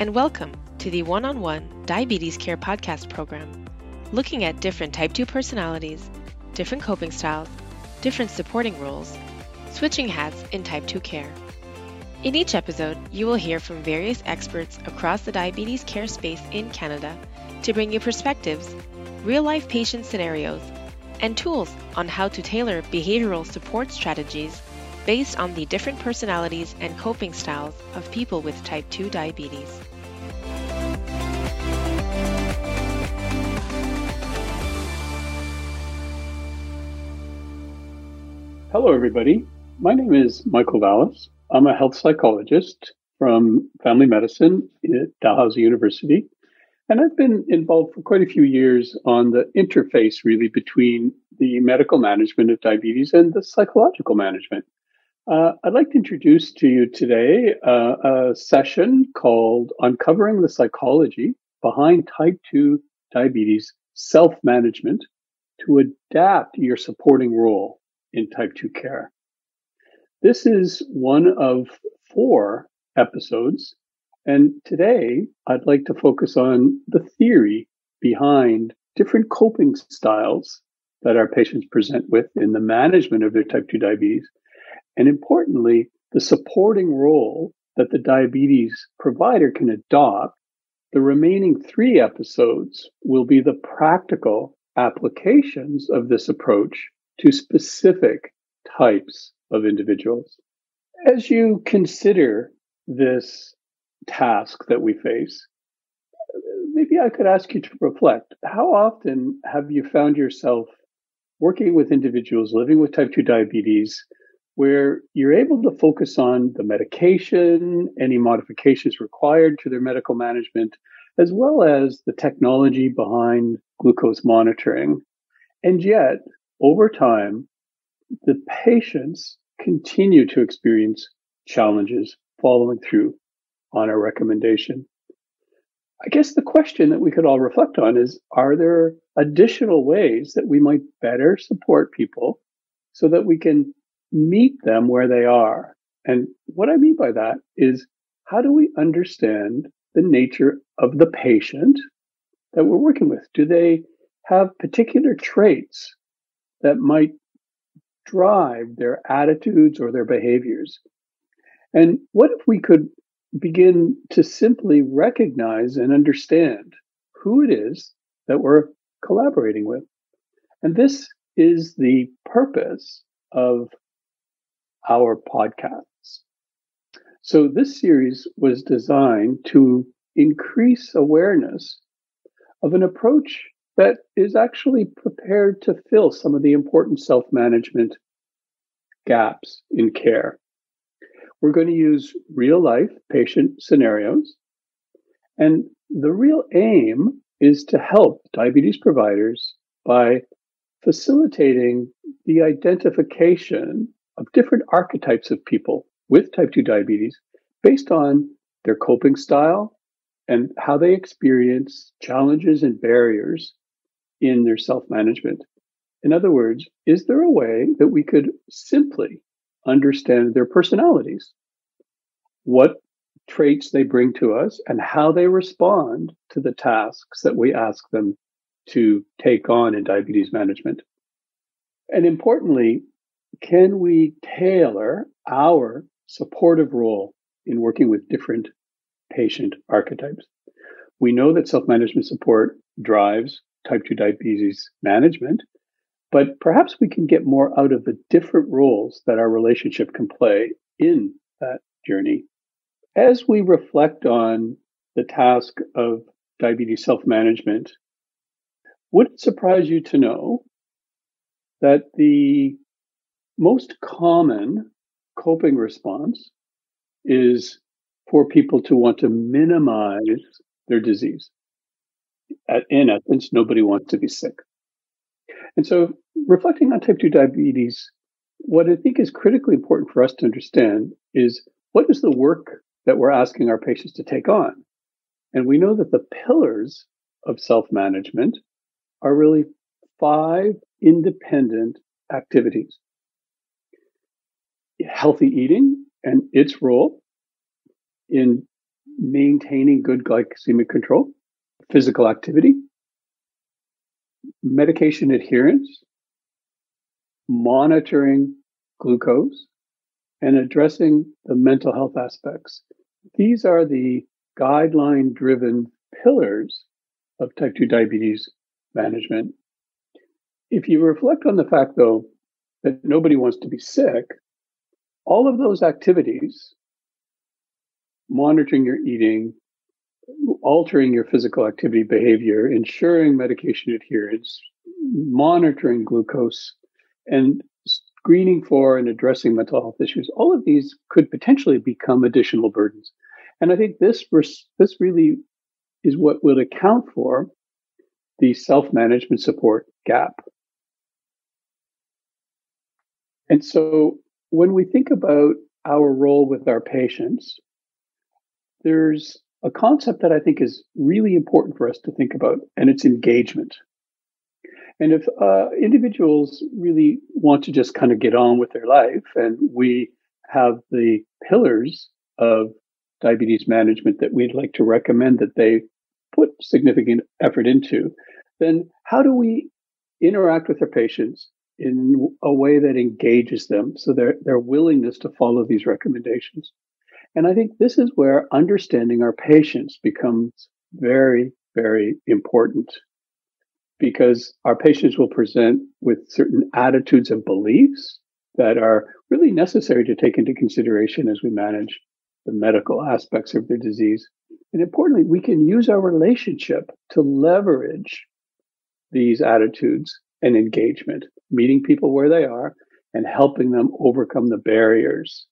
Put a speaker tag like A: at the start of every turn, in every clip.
A: and welcome to the One on One Diabetes Care Podcast program, looking at different type 2 personalities, different coping styles, different supporting roles, switching hats in type 2 care. In each episode, you will hear from various experts across the diabetes care space in Canada to bring you perspectives, real life patient scenarios, and tools on how to tailor behavioral support strategies based on the different personalities and coping styles of people with type 2 diabetes.
B: Hello, everybody. My name is Michael Vallis. I'm a health psychologist from family medicine at Dalhousie University. And I've been involved for quite a few years on the interface, really, between the medical management of diabetes and the psychological management. Uh, I'd like to introduce to you today uh, a session called Uncovering the Psychology Behind Type 2 Diabetes Self Management to Adapt Your Supporting Role in Type 2 Care. This is one of four episodes, and today I'd like to focus on the theory behind different coping styles that our patients present with in the management of their type 2 diabetes and importantly, the supporting role that the diabetes provider can adopt. The remaining three episodes will be the practical applications of this approach to specific types of individuals. As you consider this task that we face, maybe I could ask you to reflect. How often have you found yourself working with individuals living with type 2 diabetes where you're able to focus on the medication, any modifications required to their medical management, as well as the technology behind glucose monitoring. And yet, over time, the patients continue to experience challenges following through on our recommendation. I guess the question that we could all reflect on is Are there additional ways that we might better support people so that we can meet them where they are. And what I mean by that is how do we understand the nature of the patient that we're working with? Do they have particular traits that might drive their attitudes or their behaviors? And what if we could begin to simply recognize and understand who it is that we're collaborating with? And this is the purpose of our podcasts. So this series was designed to increase awareness of an approach that is actually prepared to fill some of the important self management gaps in care. We're going to use real life patient scenarios. And the real aim is to help diabetes providers by facilitating the identification of different archetypes of people with type 2 diabetes based on their coping style and how they experience challenges and barriers in their self management. In other words, is there a way that we could simply understand their personalities? What traits they bring to us and how they respond to the tasks that we ask them to take on in diabetes management. And importantly, can we tailor our supportive role in working with different patient archetypes? We know that self management support drives type 2 diabetes management, but perhaps we can get more out of the different roles that our relationship can play in that journey. As we reflect on the task of diabetes self management, would it surprise you to know that the most common coping response is for people to want to minimize their disease. At, in essence, nobody wants to be sick. And so, reflecting on type 2 diabetes, what I think is critically important for us to understand is what is the work that we're asking our patients to take on? And we know that the pillars of self management are really five independent activities healthy eating and its role in maintaining good glycemic control, physical activity, medication adherence, monitoring glucose, and addressing the mental health aspects. These are the guideline driven pillars of type 2 diabetes management. If you reflect on the fact, though, that nobody wants to be sick, all of those activities, monitoring your eating, altering your physical activity behavior, ensuring medication adherence, monitoring glucose, and screening for and addressing mental health issues, all of these could potentially become additional burdens. And I think this this really is what will account for the self-management support gap. And so when we think about our role with our patients, there's a concept that I think is really important for us to think about, and it's engagement. And if uh, individuals really want to just kind of get on with their life, and we have the pillars of diabetes management that we'd like to recommend that they put significant effort into, then how do we interact with our patients in a way that engages them so their, their willingness to follow these recommendations? And I think this is where understanding our patients becomes very, very important because our patients will present with certain attitudes and beliefs that are really necessary to take into consideration as we manage the medical aspects of their disease. And importantly, we can use our relationship to leverage these attitudes and engagement, meeting people where they are and helping them overcome the barriers.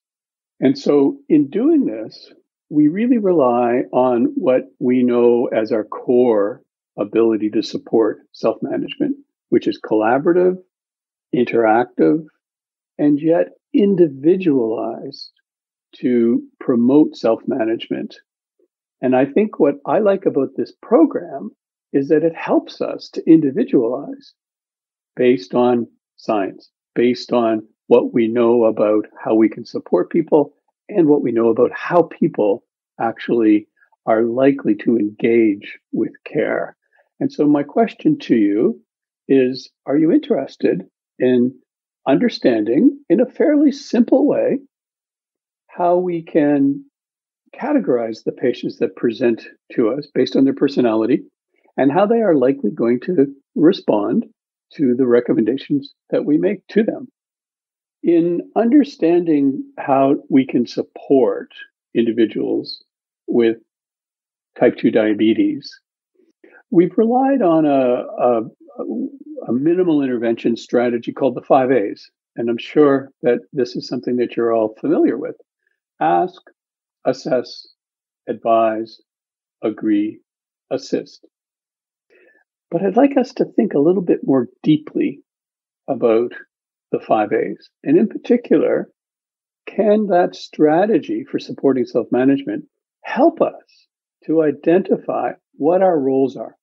B: And so in doing this, we really rely on what we know as our core ability to support self management, which is collaborative, interactive, and yet individualized to promote self management. And I think what I like about this program is that it helps us to individualize based on science, based on what we know about how we can support people and what we know about how people actually are likely to engage with care. And so, my question to you is Are you interested in understanding in a fairly simple way how we can categorize the patients that present to us based on their personality and how they are likely going to respond to the recommendations that we make to them? In understanding how we can support individuals with type 2 diabetes, We've relied on a, a, a minimal intervention strategy called the five A's. And I'm sure that this is something that you're all familiar with. Ask, assess, advise, agree, assist. But I'd like us to think a little bit more deeply about the five A's. And in particular, can that strategy for supporting self management help us to identify what our roles are?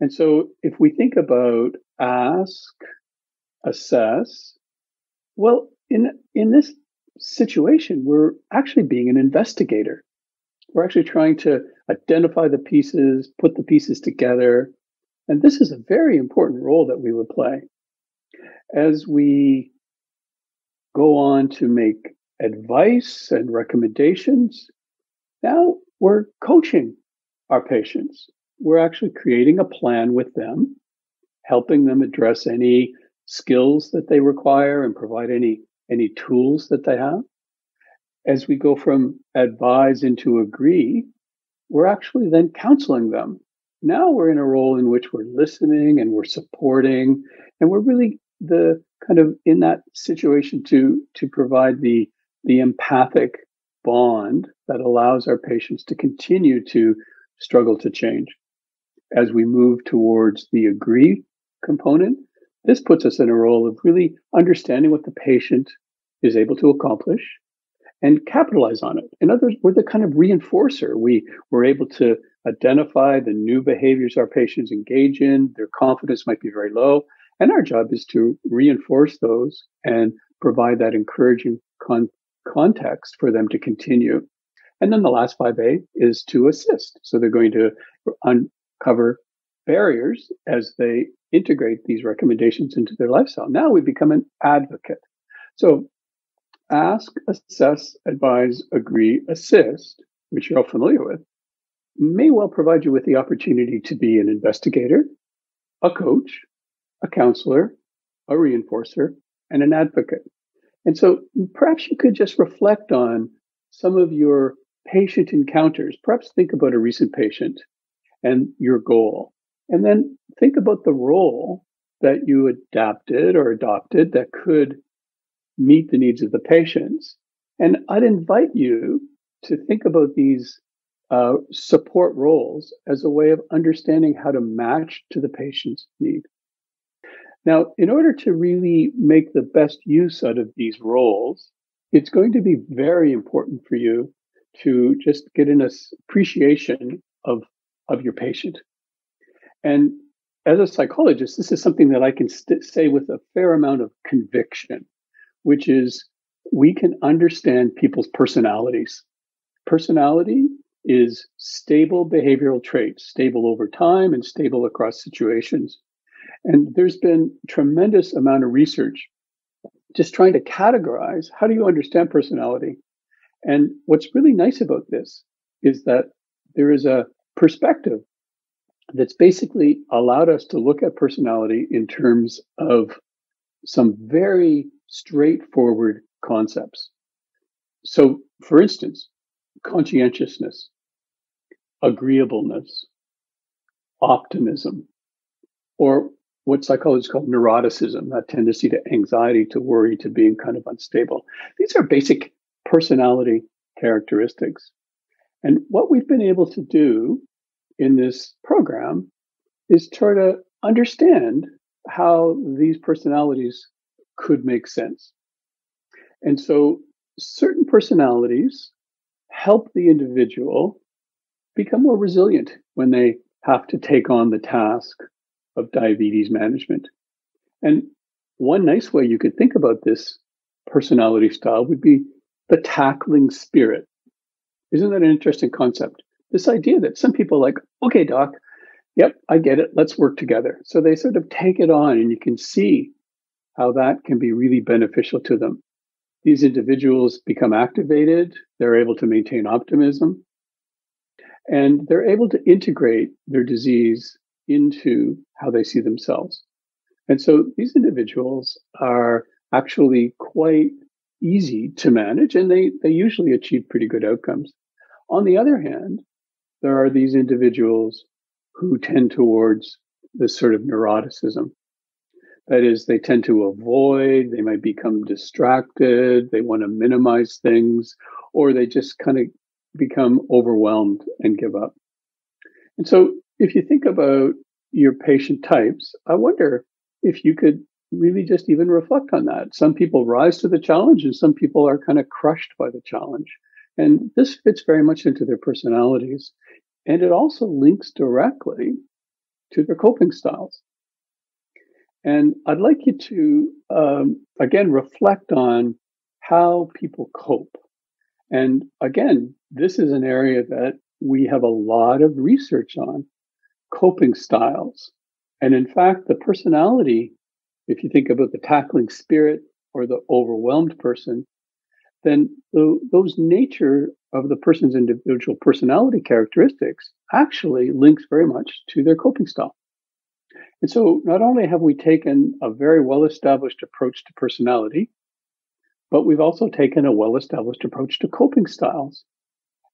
B: And so if we think about ask, assess, well, in, in this situation, we're actually being an investigator. We're actually trying to identify the pieces, put the pieces together. And this is a very important role that we would play. As we go on to make advice and recommendations, now we're coaching our patients we're actually creating a plan with them, helping them address any skills that they require and provide any any tools that they have. As we go from advise into agree, we're actually then counseling them. Now we're in a role in which we're listening and we're supporting, and we're really the kind of in that situation to to provide the the empathic bond that allows our patients to continue to struggle to change as we move towards the agree component, this puts us in a role of really understanding what the patient is able to accomplish and capitalize on it. In other words, we're the kind of reinforcer. We were able to identify the new behaviors our patients engage in. Their confidence might be very low. And our job is to reinforce those and provide that encouraging con- context for them to continue. And then the last 5A is to assist. So they're going to uncover barriers as they integrate these recommendations into their lifestyle. Now we become an advocate. So ask, assess, advise, agree, assist, which you're all familiar with, may well provide you with the opportunity to be an investigator, a coach, a counselor, a reinforcer, and an advocate. And so perhaps you could just reflect on some of your patient encounters. Perhaps think about a recent patient and your goal. And then think about the role that you adapted or adopted that could meet the needs of the patients. And I'd invite you to think about these uh, support roles as a way of understanding how to match to the patient's need. Now, in order to really make the best use out of these roles, it's going to be very important for you to just get an appreciation of, of your patient. And as a psychologist, this is something that I can st- say with a fair amount of conviction, which is we can understand people's personalities. Personality is stable behavioral traits, stable over time and stable across situations. And there's been tremendous amount of research just trying to categorize how do you understand personality? And what's really nice about this is that there is a perspective that's basically allowed us to look at personality in terms of some very straightforward concepts. So, for instance, conscientiousness, agreeableness, optimism, or what psychologists call neuroticism, that tendency to anxiety, to worry, to being kind of unstable. These are basic personality characteristics. And what we've been able to do in this program is try to understand how these personalities could make sense. And so certain personalities help the individual become more resilient when they have to take on the task of diabetes management. And one nice way you could think about this personality style would be the tackling spirit. Isn't that an interesting concept? This idea that some people like, okay, doc, yep, I get it. Let's work together. So they sort of take it on, and you can see how that can be really beneficial to them. These individuals become activated, they're able to maintain optimism, and they're able to integrate their disease into how they see themselves. And so these individuals are actually quite easy to manage and they, they usually achieve pretty good outcomes. On the other hand, there are these individuals who tend towards this sort of neuroticism. That is, they tend to avoid, they might become distracted, they want to minimize things, or they just kind of become overwhelmed and give up. And so if you think about your patient types, I wonder if you could really just even reflect on that. Some people rise to the challenge and some people are kind of crushed by the challenge. And this fits very much into their personalities. And it also links directly to their coping styles. And I'd like you to, um, again, reflect on how people cope. And again, this is an area that we have a lot of research on coping styles. And in fact, the personality, if you think about the tackling spirit or the overwhelmed person, then the, those nature of the person's individual personality characteristics actually links very much to their coping style. And so not only have we taken a very well established approach to personality, but we've also taken a well established approach to coping styles.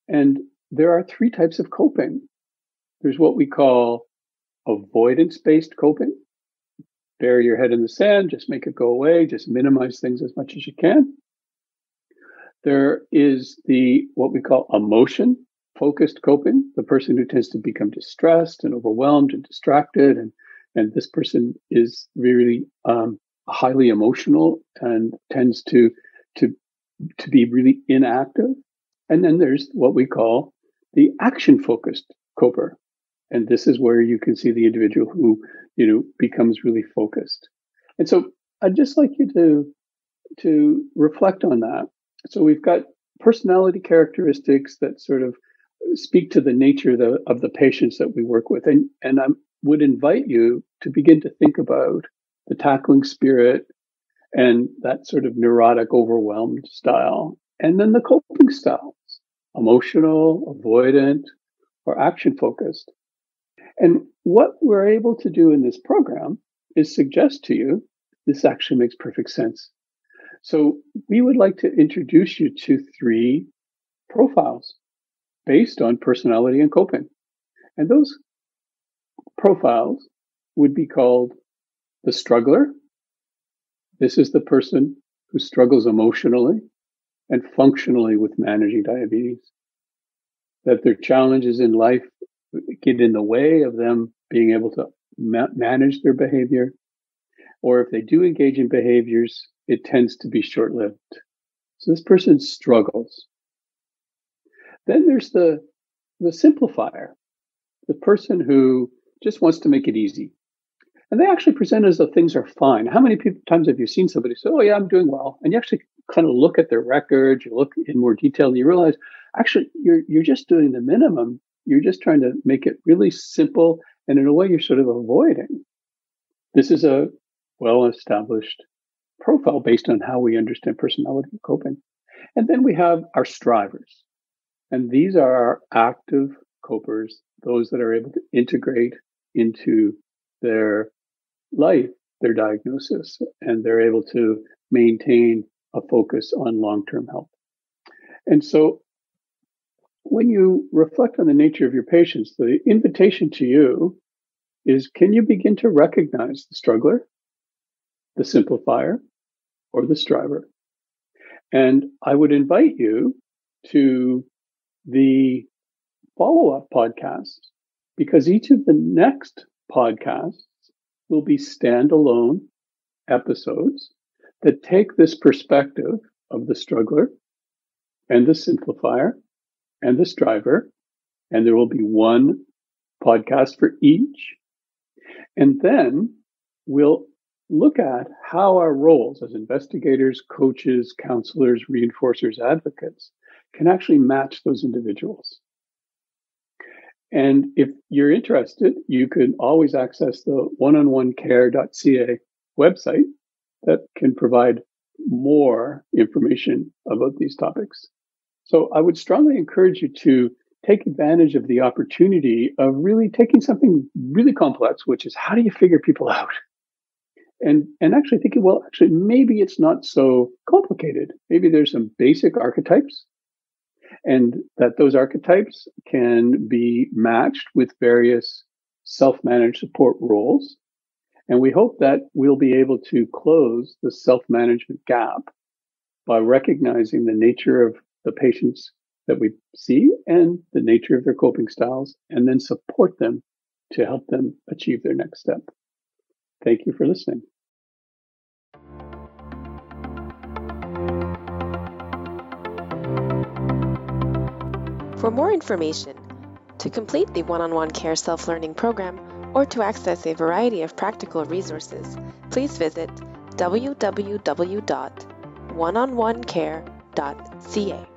B: And there are three types of coping. There's what we call avoidance based coping. Bury your head in the sand, just make it go away, just minimize things as much as you can. There is the what we call emotion focused coping, the person who tends to become distressed and overwhelmed and distracted. And, and this person is really um, highly emotional and tends to, to, to be really inactive. And then there's what we call the action focused coper. And this is where you can see the individual who, you know, becomes really focused. And so I'd just like you to, to reflect on that. So we've got personality characteristics that sort of speak to the nature of the, of the patients that we work with. And, and I would invite you to begin to think about the tackling spirit and that sort of neurotic, overwhelmed style. And then the coping styles emotional, avoidant, or action focused. And what we're able to do in this program is suggest to you this actually makes perfect sense. So we would like to introduce you to three profiles based on personality and coping. And those profiles would be called the struggler. This is the person who struggles emotionally and functionally with managing diabetes. That their challenges in life get in the way of them being able to ma- manage their behavior. Or if they do engage in behaviors, it tends to be short lived. So this person struggles. Then there's the, the simplifier, the person who just wants to make it easy. And they actually present as though things are fine. How many people, times have you seen somebody say, Oh, yeah, I'm doing well? And you actually kind of look at their record, you look in more detail, and you realize actually you're, you're just doing the minimum. You're just trying to make it really simple. And in a way, you're sort of avoiding. This is a well established profile based on how we understand personality and coping. And then we have our strivers. And these are our active copers, those that are able to integrate into their life, their diagnosis, and they're able to maintain a focus on long term health. And so when you reflect on the nature of your patients, the invitation to you is can you begin to recognize the struggler, the simplifier, or the striver? And I would invite you to the follow up podcast because each of the next podcasts will be standalone episodes that take this perspective of the struggler and the simplifier and the striver. And there will be one podcast for each. And then we'll look at how our roles as investigators, coaches, counselors, reinforcers, advocates can actually match those individuals. And if you're interested, you can always access the oneononecare.ca website that can provide more information about these topics. So I would strongly encourage you to take advantage of the opportunity of really taking something really complex, which is how do you figure people out? And, and actually thinking, well, actually, maybe it's not so complicated. Maybe there's some basic archetypes and that those archetypes can be matched with various self-managed support roles. And we hope that we'll be able to close the self-management gap by recognizing the nature of the patients that we see and the nature of their coping styles, and then support them to help them achieve their next step. Thank you for listening.
A: For more information, to complete the one on one care self learning program, or to access a variety of practical resources, please visit www.oneononecare.ca.